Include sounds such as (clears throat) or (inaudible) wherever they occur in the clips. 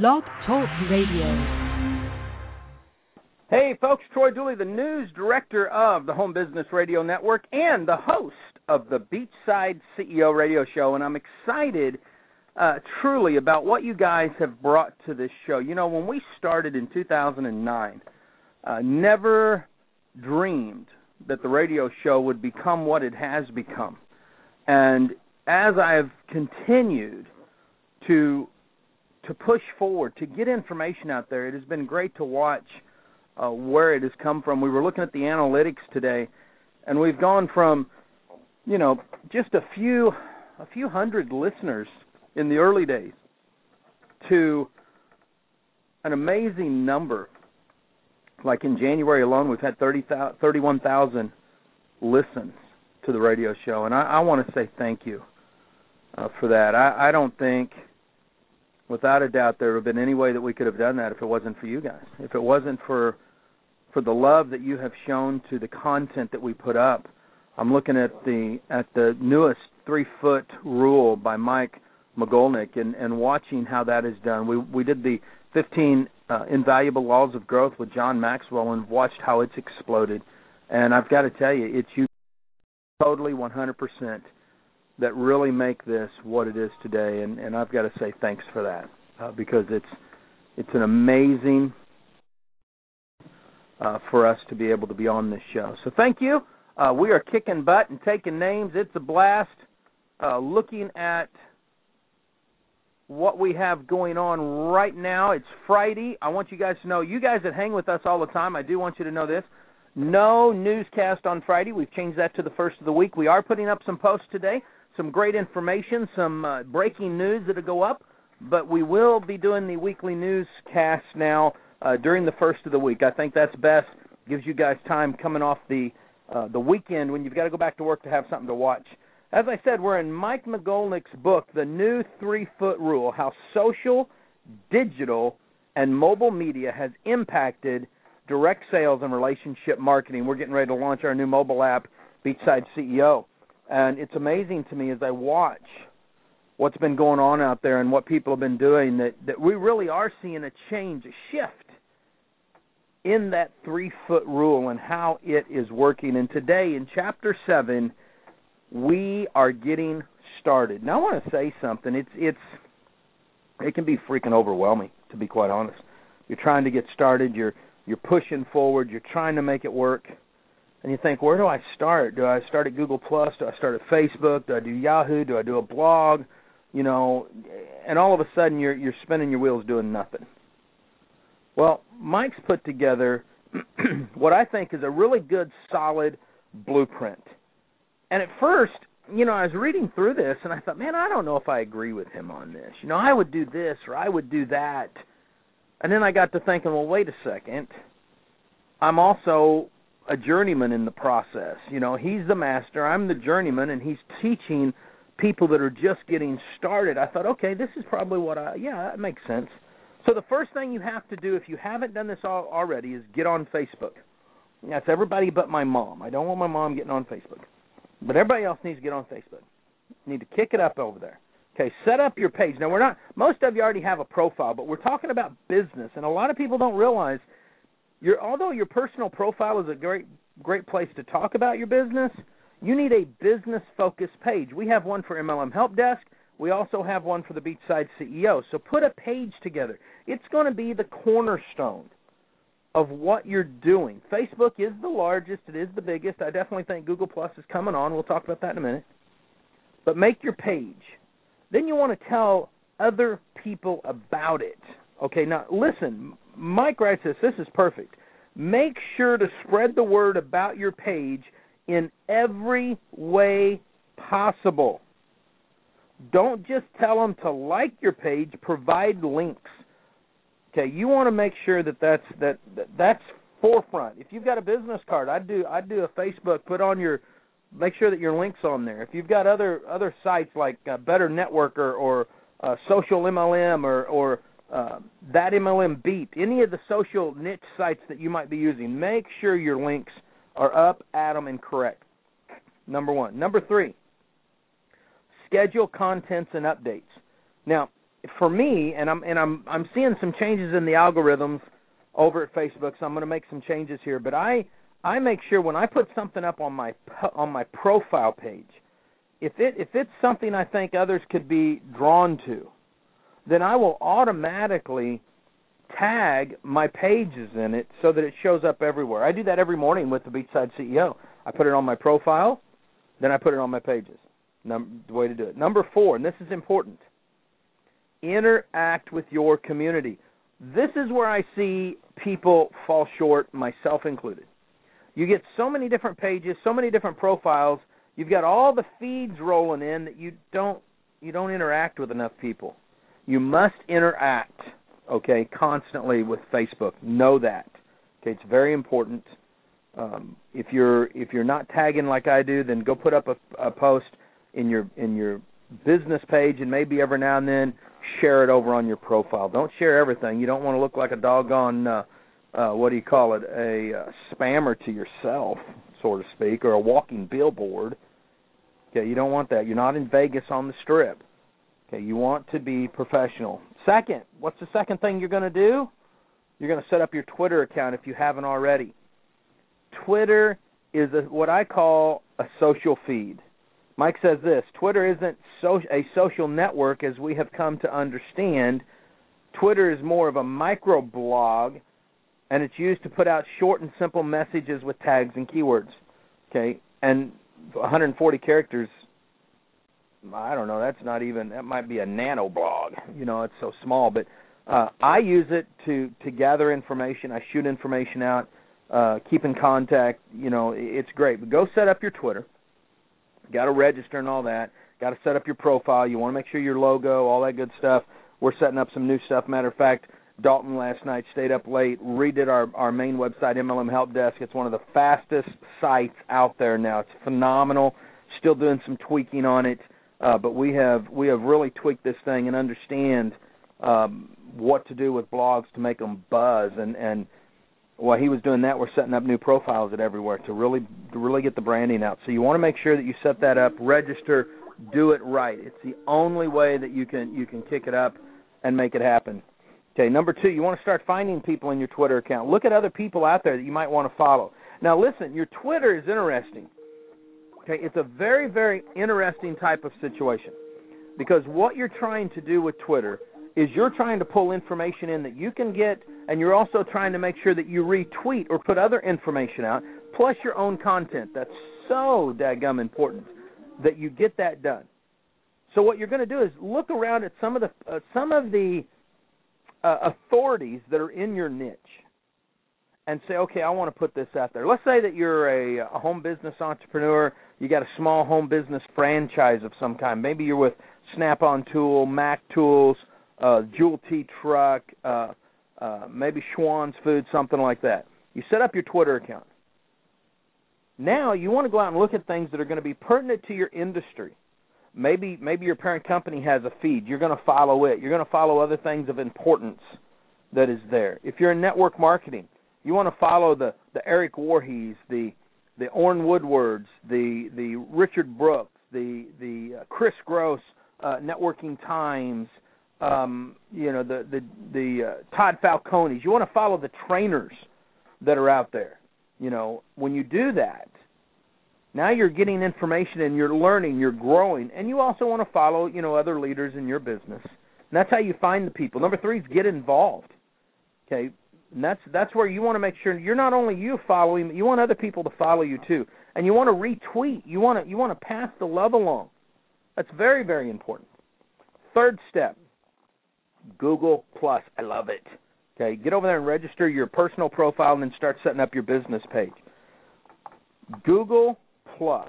Blog Talk Radio. Hey, folks, Troy Dooley, the news director of the Home Business Radio Network and the host of the Beachside CEO Radio Show, and I'm excited uh, truly about what you guys have brought to this show. You know, when we started in 2009, uh, never dreamed that the radio show would become what it has become. And as I've continued to to push forward, to get information out there, it has been great to watch uh, where it has come from. We were looking at the analytics today, and we've gone from, you know, just a few a few hundred listeners in the early days to an amazing number. Like in January alone, we've had 30, 31,000 listens to the radio show, and I, I want to say thank you uh, for that. I, I don't think, without a doubt, there would have been any way that we could have done that if it wasn't for you guys. If it wasn't for for the love that you have shown to the content that we put up. I'm looking at the at the newest three foot rule by Mike Magolnick and and watching how that is done. We we did the 15 uh, invaluable laws of growth with John Maxwell and watched how it's exploded. And I've got to tell you, it's you totally 100% that really make this what it is today. And and I've got to say thanks for that uh, because it's it's an amazing uh, for us to be able to be on this show. So thank you. Uh, we are kicking butt and taking names. It's a blast. Uh, looking at what we have going on right now. It's Friday. I want you guys to know, you guys that hang with us all the time, I do want you to know this. No newscast on Friday. We've changed that to the first of the week. We are putting up some posts today, some great information, some uh, breaking news that'll go up, but we will be doing the weekly newscast now uh, during the first of the week. I think that's best. Gives you guys time coming off the uh, the weekend when you've got to go back to work to have something to watch. As I said, we're in Mike Magolnick's book, The New Three Foot Rule How Social, Digital, and Mobile Media Has Impacted Direct Sales and Relationship Marketing. We're getting ready to launch our new mobile app, Beachside CEO. And it's amazing to me as I watch what's been going on out there and what people have been doing that, that we really are seeing a change, a shift in that three foot rule and how it is working. And today in chapter seven, we are getting started. Now I want to say something. It's it's it can be freaking overwhelming to be quite honest. You're trying to get started, you're you're pushing forward, you're trying to make it work. And you think, where do I start? Do I start at Google Plus? Do I start at Facebook? Do I do Yahoo? Do I do a blog? You know, and all of a sudden you're you're spinning your wheels doing nothing. Well, Mike's put together (clears throat) what I think is a really good solid blueprint and at first, you know, I was reading through this and I thought, man, I don't know if I agree with him on this. You know, I would do this or I would do that. And then I got to thinking, well, wait a second. I'm also a journeyman in the process. You know, he's the master, I'm the journeyman, and he's teaching people that are just getting started. I thought, okay, this is probably what I, yeah, that makes sense. So the first thing you have to do, if you haven't done this all already, is get on Facebook. That's everybody but my mom. I don't want my mom getting on Facebook. But everybody else needs to get on Facebook. You need to kick it up over there. Okay, set up your page. Now we're not most of you already have a profile, but we're talking about business and a lot of people don't realize your although your personal profile is a great great place to talk about your business, you need a business focused page. We have one for MLM Help Desk. We also have one for the Beachside CEO. So put a page together. It's going to be the cornerstone of what you're doing. Facebook is the largest, it is the biggest. I definitely think Google Plus is coming on. We'll talk about that in a minute. But make your page. Then you want to tell other people about it. Okay, now listen, Mike writes this, this is perfect. Make sure to spread the word about your page in every way possible. Don't just tell them to like your page, provide links. Okay, you want to make sure that that's that, that that's forefront. If you've got a business card, I'd do I'd do a Facebook. Put on your make sure that your links on there. If you've got other other sites like uh, Better Networker or uh, Social MLM or or uh, that MLM Beat, any of the social niche sites that you might be using, make sure your links are up, at them, and correct. Number one. Number three, schedule contents and updates. Now, for me, and I'm and I'm I'm seeing some changes in the algorithms over at Facebook, so I'm going to make some changes here. But I I make sure when I put something up on my on my profile page, if it if it's something I think others could be drawn to, then I will automatically tag my pages in it so that it shows up everywhere. I do that every morning with the Beachside CEO. I put it on my profile, then I put it on my pages. Num- the way to do it. Number four, and this is important interact with your community. This is where I see people fall short, myself included. You get so many different pages, so many different profiles. You've got all the feeds rolling in that you don't you don't interact with enough people. You must interact, okay, constantly with Facebook. Know that. Okay, it's very important. Um, if you're if you're not tagging like I do, then go put up a, a post in your in your business page, and maybe every now and then share it over on your profile. Don't share everything. You don't want to look like a doggone uh, uh, what do you call it? A uh, spammer to yourself, so to speak, or a walking billboard. Okay, you don't want that. You're not in Vegas on the strip. Okay, you want to be professional. Second, what's the second thing you're going to do? You're going to set up your Twitter account if you haven't already. Twitter is a, what I call a social feed. Mike says this Twitter isn't so, a social network as we have come to understand. Twitter is more of a microblog, and it's used to put out short and simple messages with tags and keywords. Okay, and 140 characters. I don't know. That's not even. That might be a nano blog. You know, it's so small. But uh, I use it to to gather information. I shoot information out, uh, keep in contact. You know, it's great. But go set up your Twitter got to register and all that. Got to set up your profile. You want to make sure your logo, all that good stuff. We're setting up some new stuff. Matter of fact, Dalton last night stayed up late, redid our our main website, MLM Help Desk. It's one of the fastest sites out there now. It's phenomenal. Still doing some tweaking on it, uh, but we have we have really tweaked this thing and understand um, what to do with blogs to make them buzz and and while he was doing that, we're setting up new profiles at everywhere to really to really get the branding out. So you want to make sure that you set that up, register, do it right. It's the only way that you can you can kick it up and make it happen. Okay, number two, you want to start finding people in your Twitter account. Look at other people out there that you might want to follow. Now, listen, your Twitter is interesting. Okay, it's a very very interesting type of situation because what you're trying to do with Twitter is you're trying to pull information in that you can get, and you're also trying to make sure that you retweet or put other information out, plus your own content. That's so daggum important that you get that done. So what you're going to do is look around at some of the uh, some of the uh, authorities that are in your niche, and say, okay, I want to put this out there. Let's say that you're a, a home business entrepreneur. You got a small home business franchise of some kind. Maybe you're with Snap-on Tool, Mac Tools, uh, Jewel Tea Truck, uh, uh, maybe Schwan's Food, something like that. You set up your Twitter account. Now you want to go out and look at things that are going to be pertinent to your industry. Maybe maybe your parent company has a feed. You're going to follow it. You're going to follow other things of importance that is there. If you're in network marketing, you want to follow the the Eric Worres, the the Orrin Woodwards, the the Richard Brooks, the the uh, Chris Gross uh, Networking Times, um, you know the the the uh, Todd Falcones. You want to follow the trainers that are out there. You know, when you do that, now you're getting information and you're learning, you're growing, and you also want to follow you know other leaders in your business. And that's how you find the people. Number three is get involved. Okay, and that's that's where you want to make sure you're not only you following, you want other people to follow you too, and you want to retweet. You want to you want to pass the love along. That's very very important. Third step, Google Plus. I love it. Okay, get over there and register your personal profile and then start setting up your business page. Google Plus.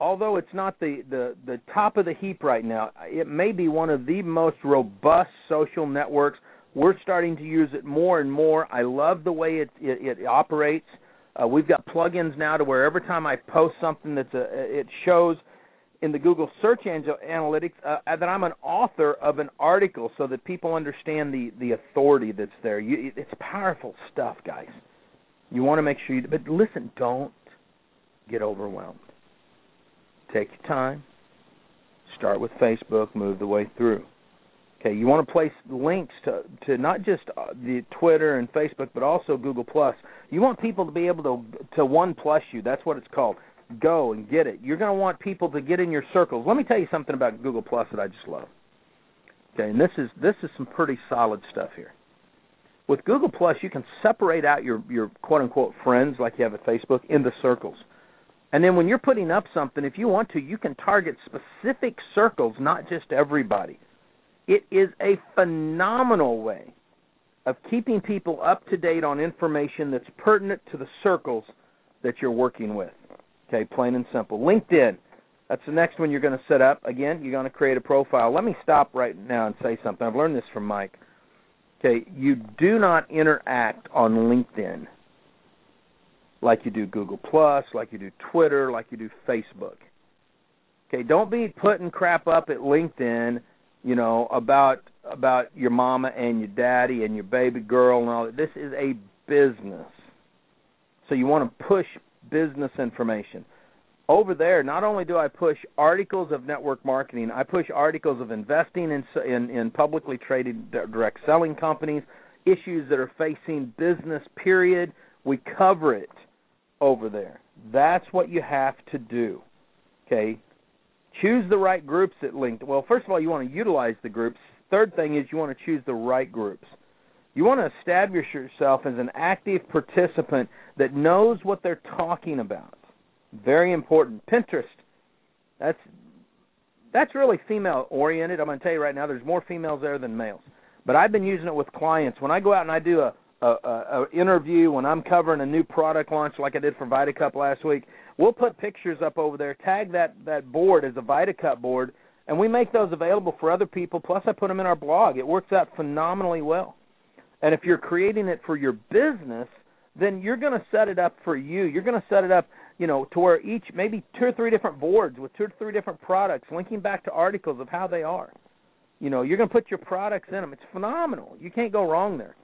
Although it's not the, the, the top of the heap right now, it may be one of the most robust social networks. We're starting to use it more and more. I love the way it it, it operates. Uh, we've got plugins now to where every time I post something that's a, it shows in the Google search engine analytics uh, that I'm an author of an article so that people understand the the authority that's there. You, it's powerful stuff, guys. You want to make sure you but listen, don't get overwhelmed. Take your time. Start with Facebook, move the way through. Okay, you want to place links to to not just uh, the Twitter and Facebook, but also Google Plus. You want people to be able to to one plus you. That's what it's called. Go and get it. You're going to want people to get in your circles. Let me tell you something about Google Plus that I just love. Okay, and this is this is some pretty solid stuff here. With Google Plus, you can separate out your your quote unquote friends like you have at Facebook into circles. And then when you're putting up something, if you want to, you can target specific circles, not just everybody. It is a phenomenal way of keeping people up to date on information that's pertinent to the circles that you're working with. Okay, plain and simple. LinkedIn, that's the next one you're going to set up. Again, you're going to create a profile. Let me stop right now and say something. I've learned this from Mike. Okay, you do not interact on LinkedIn like you do Google Plus, like you do Twitter, like you do Facebook. Okay, don't be putting crap up at LinkedIn you know, about about your mama and your daddy and your baby girl and all that. This is a business. So you want to push business information. Over there, not only do I push articles of network marketing, I push articles of investing in in, in publicly traded direct selling companies, issues that are facing business period. We cover it over there. That's what you have to do. Okay? Choose the right groups at LinkedIn. Well, first of all, you want to utilize the groups. Third thing is you want to choose the right groups. You want to establish yourself as an active participant that knows what they're talking about. Very important. Pinterest. That's that's really female oriented. I'm going to tell you right now, there's more females there than males. But I've been using it with clients. When I go out and I do a a, a, interview, when I'm covering a new product launch, like I did for VitaCup last week, we'll put pictures up over there, tag that that board as a VitaCup board, and we make those available for other people. Plus, I put them in our blog. It works out phenomenally well. And if you're creating it for your business, then you're going to set it up for you. You're going to set it up, you know, to where each maybe two or three different boards with two or three different products, linking back to articles of how they are. You know, you're going to put your products in them. It's phenomenal. You can't go wrong there.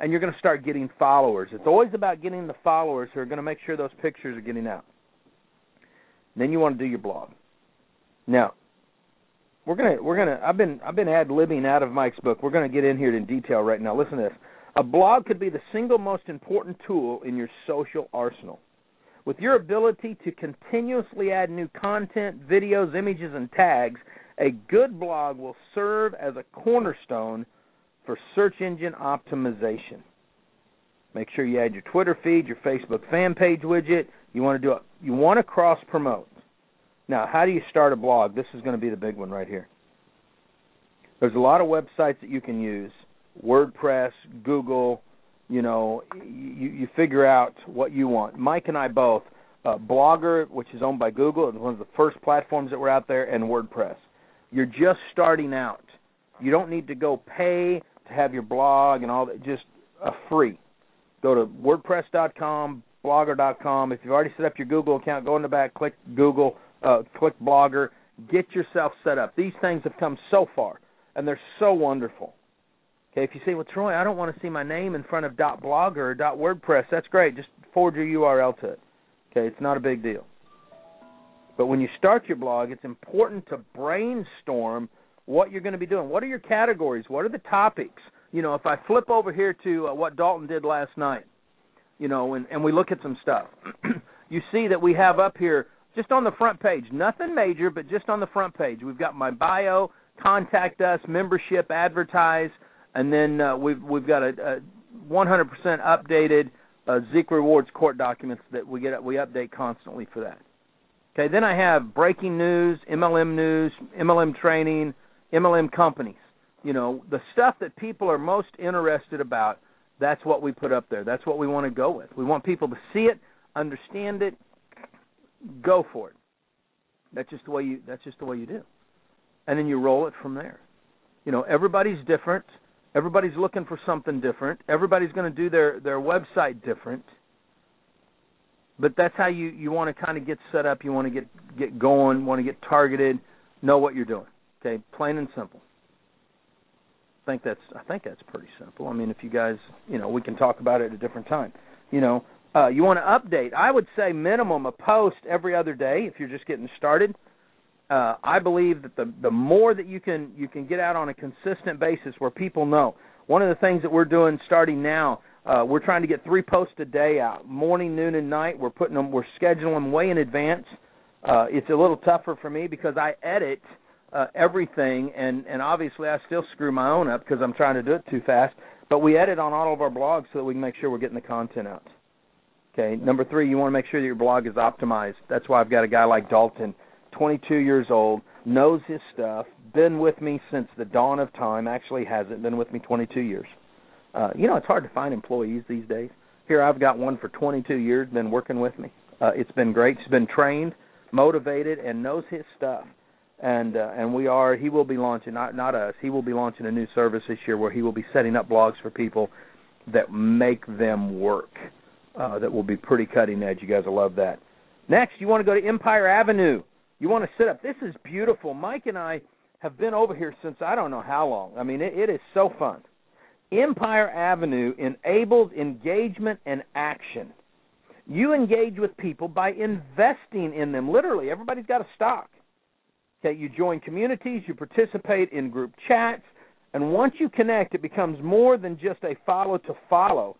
And you're going to start getting followers. It's always about getting the followers who are going to make sure those pictures are getting out. Then you want to do your blog. Now, we're gonna we're gonna I've been I've been ad libbing out of Mike's book. We're gonna get in here in detail right now. Listen to this. A blog could be the single most important tool in your social arsenal. With your ability to continuously add new content, videos, images, and tags, a good blog will serve as a cornerstone for search engine optimization. Make sure you add your Twitter feed, your Facebook fan page widget. You want to do it. You want to cross promote. Now, how do you start a blog? This is going to be the big one right here. There's a lot of websites that you can use. WordPress, Google, you know, you, you figure out what you want. Mike and I both, uh, Blogger, which is owned by Google, it's one of the first platforms that were out there, and WordPress. You're just starting out. You don't need to go pay to have your blog and all that. Just a free. Go to WordPress.com, Blogger.com. If you've already set up your Google account, go in the back, click Google, uh, click Blogger, get yourself set up. These things have come so far, and they're so wonderful. Okay, if you say, well, Troy, I don't want to see my name in front of .blogger or .wordpress, that's great. Just forward your URL to it. Okay, it's not a big deal. But when you start your blog, it's important to brainstorm what you're going to be doing. What are your categories? What are the topics? You know, if I flip over here to uh, what Dalton did last night, you know, and, and we look at some stuff, (clears throat) you see that we have up here just on the front page, nothing major, but just on the front page, we've got my bio, contact us, membership, advertise, and then uh, we've we've got a, a 100% updated uh, Zeek Rewards court documents that we get we update constantly for that. Okay, then I have breaking news, MLM news, MLM training, MLM companies. You know, the stuff that people are most interested about that's what we put up there. That's what we want to go with. We want people to see it, understand it, go for it. That's just the way you that's just the way you do. And then you roll it from there. You know, everybody's different. Everybody's looking for something different. Everybody's going to do their their website different. But that's how you you want to kind of get set up, you want to get get going, want to get targeted, know what you're doing. Okay? Plain and simple think that's I think that's pretty simple. I mean, if you guys, you know, we can talk about it at a different time. You know, uh, you want to update. I would say minimum a post every other day if you're just getting started. uh, I believe that the the more that you can you can get out on a consistent basis where people know. One of the things that we're doing starting now, uh, we're trying to get three posts a day out, morning, noon, and night. We're putting them, we're scheduling them way in advance. Uh, it's a little tougher for me because I edit uh, everything, and and obviously I still screw my own up because I'm trying to do it too fast. But we edit on all of our blogs so that we can make sure we're getting the content out. Okay. Number three, you want to make sure that your blog is optimized. That's why I've got a guy like Dalton, 22 years old, knows his stuff, been with me since the dawn of time. Actually, hasn't been with me 22 years. Uh, you know, it's hard to find employees these days. Here, I've got one for 22 years, been working with me. Uh, it's been great. He's been trained, motivated, and knows his stuff and uh, and we are he will be launching not not us he will be launching a new service this year where he will be setting up blogs for people that make them work uh, that will be pretty cutting edge. You guys will love that. Next you want to go to empire avenue. You want to sit up. This is beautiful. Mike and i have been over here since i don't know how long. I mean it, it is so fun. Empire avenue enables engagement and action. You engage with people by investing in them. Literally everybody's got a stock Okay, you join communities, you participate in group chats, and once you connect, it becomes more than just a follow to follow.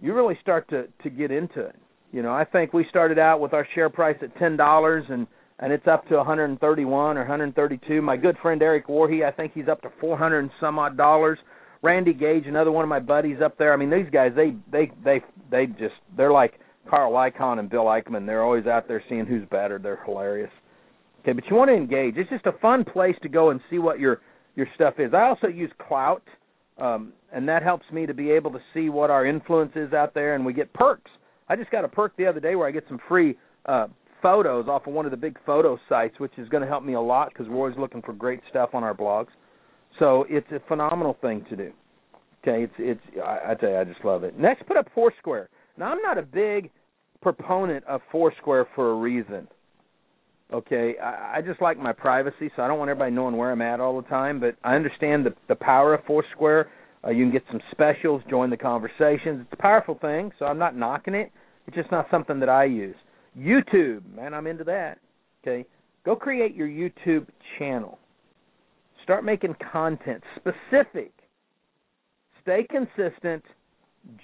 You really start to to get into it. You know, I think we started out with our share price at ten dollars, and and it's up to 131 or 132. My good friend Eric Worre, I think he's up to 400 and some odd dollars. Randy Gage, another one of my buddies up there. I mean, these guys, they they they they just they're like Carl Icahn and Bill Ackman. They're always out there seeing who's better. They're hilarious. Okay, but you want to engage. It's just a fun place to go and see what your your stuff is. I also use Klout, um, and that helps me to be able to see what our influence is out there, and we get perks. I just got a perk the other day where I get some free uh, photos off of one of the big photo sites, which is going to help me a lot because we're always looking for great stuff on our blogs. So it's a phenomenal thing to do. Okay, it's it's I, I tell you, I just love it. Next, put up Foursquare. Now I'm not a big proponent of Foursquare for a reason. Okay, I, I just like my privacy, so I don't want everybody knowing where I'm at all the time. But I understand the the power of Foursquare. Uh, you can get some specials, join the conversations. It's a powerful thing, so I'm not knocking it. It's just not something that I use. YouTube, man, I'm into that. Okay, go create your YouTube channel. Start making content specific. Stay consistent.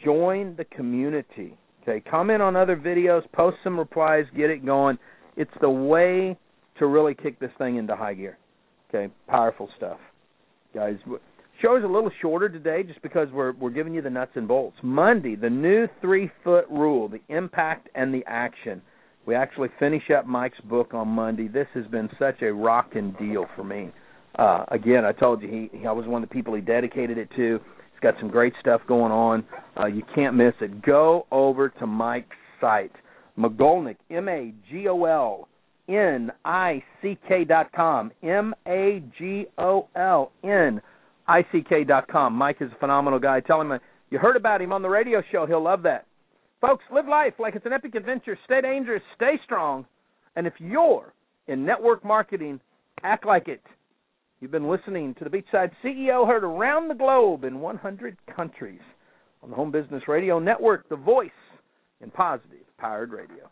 Join the community. Okay, comment on other videos, post some replies, get it going it's the way to really kick this thing into high gear. Okay, powerful stuff, guys. Show is a little shorter today, just because we're we're giving you the nuts and bolts. Monday, the new three foot rule, the impact and the action. We actually finish up Mike's book on Monday. This has been such a rocking deal for me. Uh, again, I told you he, he I was one of the people he dedicated it to. He's got some great stuff going on. Uh, you can't miss it. Go over to Mike's site Magolnick, M A G O L N I C K dot com. M A G O L N I C K dot com. Mike is a phenomenal guy. Tell him uh, you heard about him on the radio show. He'll love that. Folks, live life like it's an epic adventure. Stay dangerous, stay strong. And if you're in network marketing, act like it. You've been listening to the Beachside CEO heard around the globe in 100 countries on the Home Business Radio Network, the voice in positive powered radio.